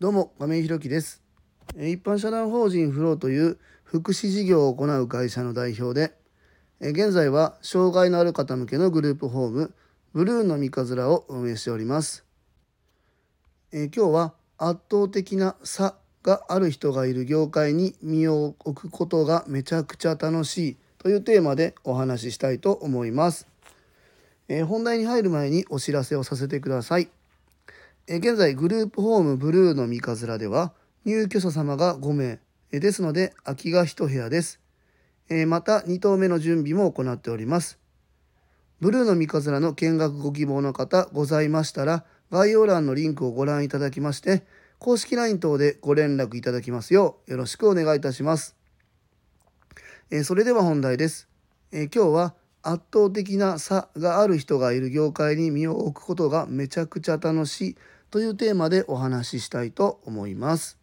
どうも亀井ひろきです一般社団法人フローという福祉事業を行う会社の代表で現在は障害のある方向けのグループホームブルーの三日面を運営しておりますえ今日は圧倒的な差がある人がいる業界に身を置くことがめちゃくちゃ楽しいというテーマでお話ししたいと思います。え本題に入る前にお知らせをさせてください。え現在グループホームブルーの三日面では入居者様が5名えですので空きが1部屋です。えまた2棟目の準備も行っております。ブルーの三日面の見学ご希望の方ございましたら概要欄のリンクをご覧いただきまして公式 LINE 等でご連絡いただきますようよろしくお願いいたします。えそれでは本題です。え今日は圧倒的な差がある人がいる業界に身を置くことがめちゃくちゃ楽しいというテーマでお話ししたいと思います。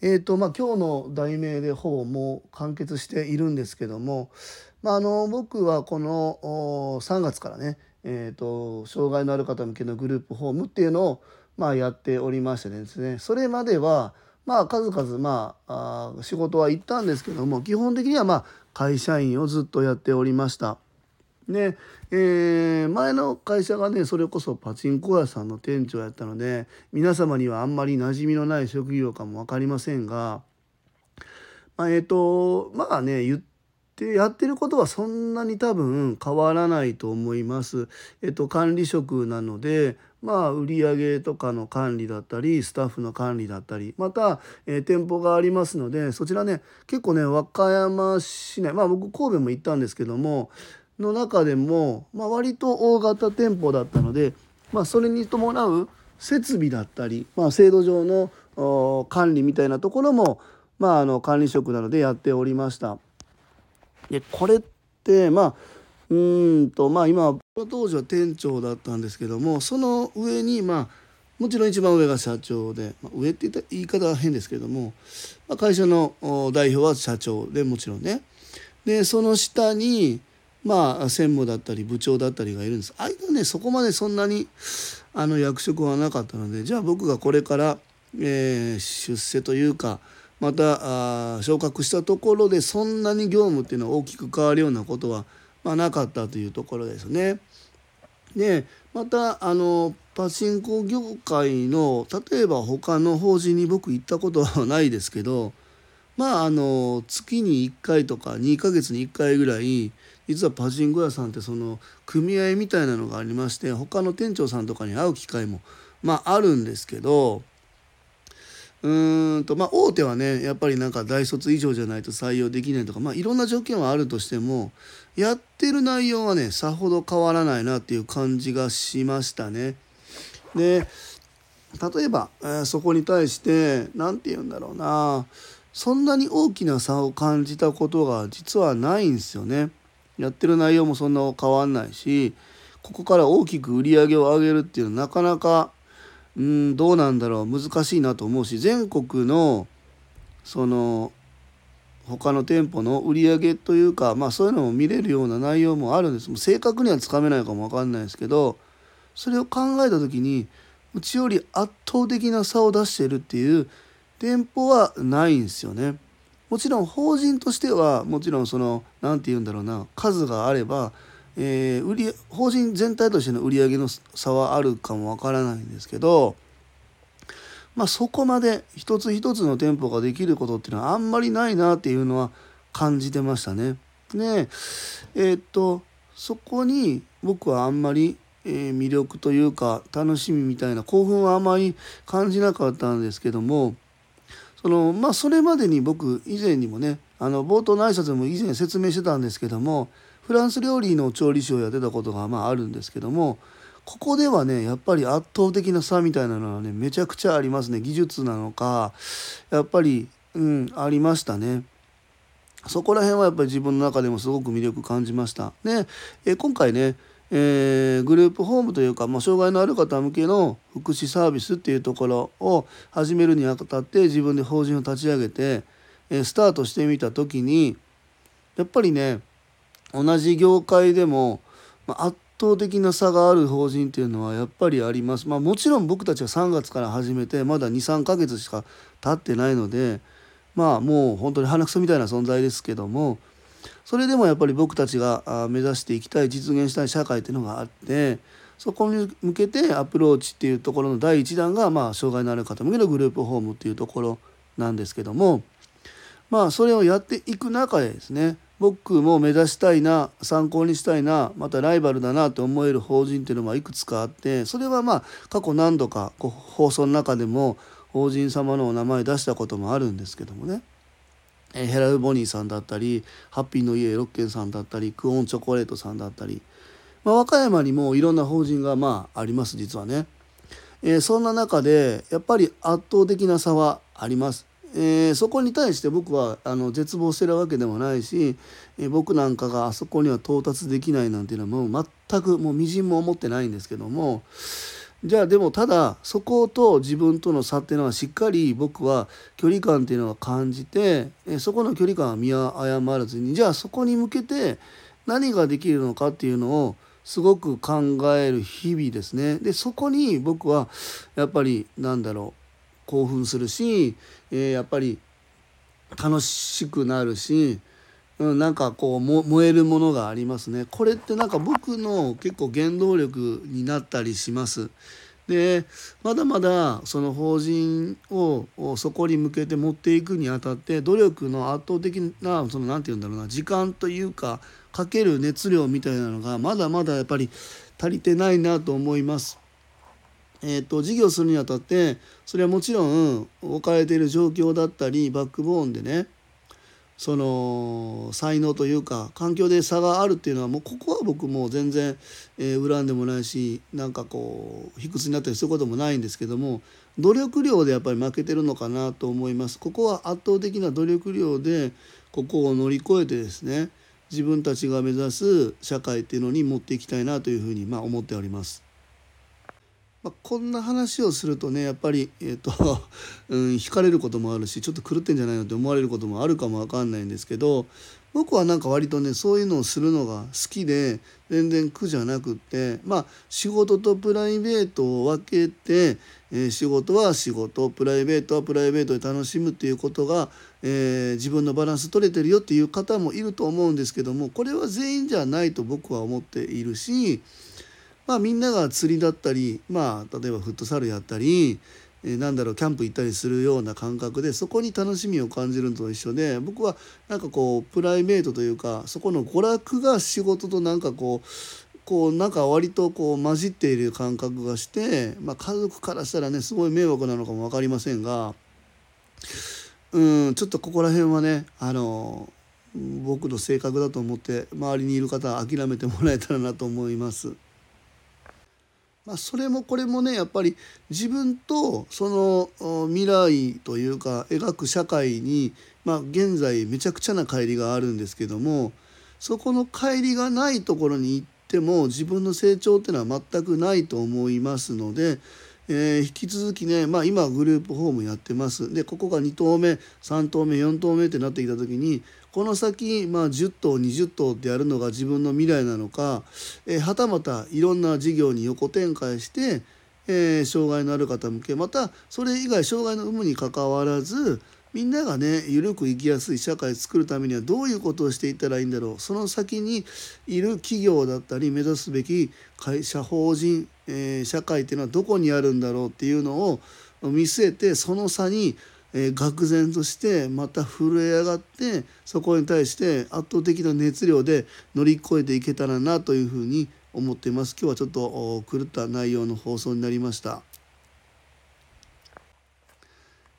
えーとまあ、今日の題名でほぼもう完結しているんですけども、まあ、あの僕はこの3月からね、えー、と障害のある方向けのグループホームっていうのを、まあ、やっておりましてですねそれまでは、まあ、数々、まあ、仕事は行ったんですけども基本的には、まあ、会社員をずっとやっておりました。で、えー前の会社がねそれこそパチンコ屋さんの店長やったので皆様にはあんまり馴染みのない職業かも分かりませんが、まあ、えっ、とまあね言ってでやってることはそんなに多分変わらないと思います。えっと、管理職なのでまあ売上とかの管理だったりスタッフの管理だったりまた、えー店舗がありますのでそちらね結構ね和歌山市内まあ僕神戸も行ったんですけどもの中でも、まあ、割と大型店舗だったので、まあ、それに伴う設備だったり、まあ、制度上の管理みたいなところも、まあ、あの管理職なのでやっておりました。でこれってまあうんとまあ今当時は店長だったんですけどもその上にまあもちろん一番上が社長で、まあ、上って言った言い方は変ですけども、まあ、会社の代表は社長でもちろんね。でその下にまあ専務だったり部長だったりがいるんです。間ねそこまでそんなにあの役職はなかったのでじゃあ僕がこれから、えー出世というかまた昇格したところでそんなに業務っていうのは大きく変わるようなことは、まあ、なかったというところですね。でまたあのパチンコ業界の例えば他の法人に僕行ったことはないですけどまああの月に1回とか2ヶ月に1回ぐらい実はパチンコ屋さんってその組合みたいなのがありまして他の店長さんとかに会う機会もまああるんですけどうんとまあ大手はねやっぱりなんか大卒以上じゃないと採用できないとかまあいろんな条件はあるとしてもやってる内容はねさほど変わらないなっていう感じがしましたね。で例えば、えーそこに対して何て言うんだろうなそんなに大きな差を感じたことが実はないんですよね。やってる内容もそんな変わんないしここから大きく売り上げを上げるっていうのはなかなかうんどうなんだろう難しいなと思うし全国のその他の店舗の売り上げというかまあそういうのも見れるような内容もあるんですもう正確にはつかめないかもわかんないですけどそれを考えた時にうちより圧倒的な差を出してるっていう店舗はないんですよね。もちろん法人としてはもちろんその何て言うんだろうな数があれば、えー売り法人全体としての売り上げの差はあるかもわからないんですけどまあそこまで一つ一つの店舗ができることっていうのはあんまりないなっていうのは感じてましたね。でえーっとそこに僕はあんまり、えー魅力というか楽しみみたいな興奮はあまり感じなかったんですけどもそのまあそれまでに僕以前にもねあの冒頭の挨拶も以前説明してたんですけどもフランス料理の調理師をやってたことがまああるんですけどもここではねやっぱり圧倒的な差みたいなのはねめちゃくちゃありますね技術なのかやっぱりうんありましたね。そこら辺はやっぱり自分の中でもすごく魅力感じました。で、え今回ね、えーグループホームというか、まあ、障害のある方向けの福祉サービスっていうところを始めるにあたって自分で法人を立ち上げて、えースタートしてみた時にやっぱりね同じ業界でも、まあ圧倒的な差がある法人っていうのはやっぱりあります。まあ、もちろん僕たちは3月から始めてまだ23ヶ月しか経ってないのでまあもう本当に鼻くそみたいな存在ですけどもそれでもやっぱり僕たちが目指していきたい実現したい社会っていうのがあってそこに向けてアプローチっていうところの第1弾がまあ障害のある方向けのグループホームっていうところなんですけどもまあそれをやっていく中でですね僕も目指したいな参考にしたいなまたライバルだなと思える法人っていうのがいくつかあってそれはまあ過去何度か放送の中でも法人様のお名前出したこともあるんですけどもね。ヘラルボニーさんだったりハッピーの家ロッケンさんだったりクオンチョコレートさんだったり、まあ、和歌山にもいろんな法人がまああります実はね、えー、そんな中でやっぱり圧倒的な差はあります。えー、そこに対して僕はあの絶望してるわけでもないし、えー、僕なんかがあそこには到達できないなんていうのはもう全くもうみじんも思ってないんですけどもじゃあでもただそこと自分との差っていうのはしっかり僕は距離感っていうのは感じて、えー、そこの距離感は見誤らずにじゃあそこに向けて何ができるのかっていうのをすごく考える日々ですね。でそこに僕はやっぱりなんだろう興奮するし、えー、やっぱり楽しくなるし、うん、なんかこう燃えるものがありますね。これってなんか僕の結構原動力になったりします。でまだまだその法人をそこに向けて持っていくにあたって努力の圧倒的なその何て言うんだろうな時間というかかける熱量みたいなのがまだまだやっぱり足りてないなと思います。えーと、事業するにあたってそれはもちろん置かれている状況だったりバックボーンでねその才能というか環境で差があるっていうのはもうここは僕も全然、えー、恨んでもないしなんかこう卑屈になったりすることもないんですけども努力量でやっぱり負けてるのかなと思います。ここは圧倒的な努力量でここを乗り越えてですね自分たちが目指す社会っていうのに持っていきたいなというふうにまあ思っております。まあ、こんな話をするとねやっぱり、えーと うん、惹かれることもあるしちょっと狂ってんじゃないのって思われることもあるかもわかんないんですけど僕はなんか割とねそういうのをするのが好きで全然苦じゃなくってまあ仕事とプライベートを分けて、えー、仕事は仕事プライベートはプライベートで楽しむっていうことが、えー、自分のバランス取れてるよっていう方もいると思うんですけどもこれは全員じゃないと僕は思っているしまあ、みんなが釣りだったり、まあ、例えばフットサルやったり、えー、なんだろうキャンプ行ったりするような感覚でそこに楽しみを感じるのと一緒で僕はなんかこうプライベートというかそこの娯楽が仕事となんかこうこうなんか割とこう混じっている感覚がして、まあ、家族からしたらねすごい迷惑なのかも分かりませんがうんちょっとここら辺はねあの僕の性格だと思って周りにいる方は諦めてもらえたらなと思います。まあ、それもこれもねやっぱり自分とその未来というか描く社会に、まあ、現在めちゃくちゃな乖離があるんですけどもそこの乖離がないところに行っても自分の成長っていうのは全くないと思いますので、えー、引き続きね、まあ、今グループホームやってます。でここが2棟目3棟目4棟目ってなってきた時にこの先、まあ、10頭20頭ってやるのが自分の未来なのか、えー、はたまたいろんな事業に横展開して、えー、障害のある方向けまたそれ以外障害の有無にかかわらずみんながね緩く生きやすい社会を作るためにはどういうことをしていったらいいんだろう。その先にいる企業だったり目指すべき会社法人、えー、社会っていうのはどこにあるんだろうっていうのを見据えてその差にえー、愕然としてまた震え上がってそこに対して圧倒的な熱量で乗り越えていけたらなというふうに思っています。今日はちょっと狂った内容の放送になりました、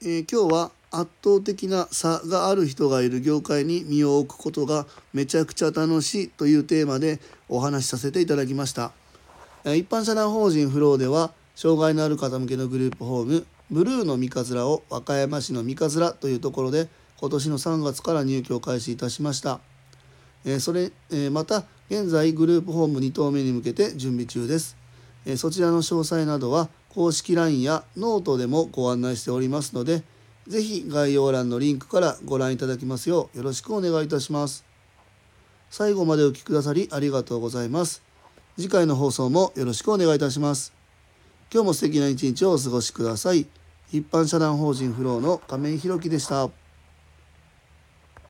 えー、今日は圧倒的な差がある人がいる業界に身を置くことがめちゃくちゃ楽しいというテーマでお話しさせていただきました一般社団法人フローでは障害のある方向けのグループホームブルーの三日面を和歌山市の三日面というところで今年の3月から入居を開始いたしました。え、それ、え、また現在グループホーム2棟目に向けて準備中です。え、そちらの詳細などは公式 LINE やノートでもご案内しておりますので、ぜひ概要欄のリンクからご覧いただきますようよろしくお願いいたします。最後までお聴きくださりありがとうございます。次回の放送もよろしくお願いいたします。今日も素敵な一日をお過ごしください。一般社団法人フローの亀井宏樹でした。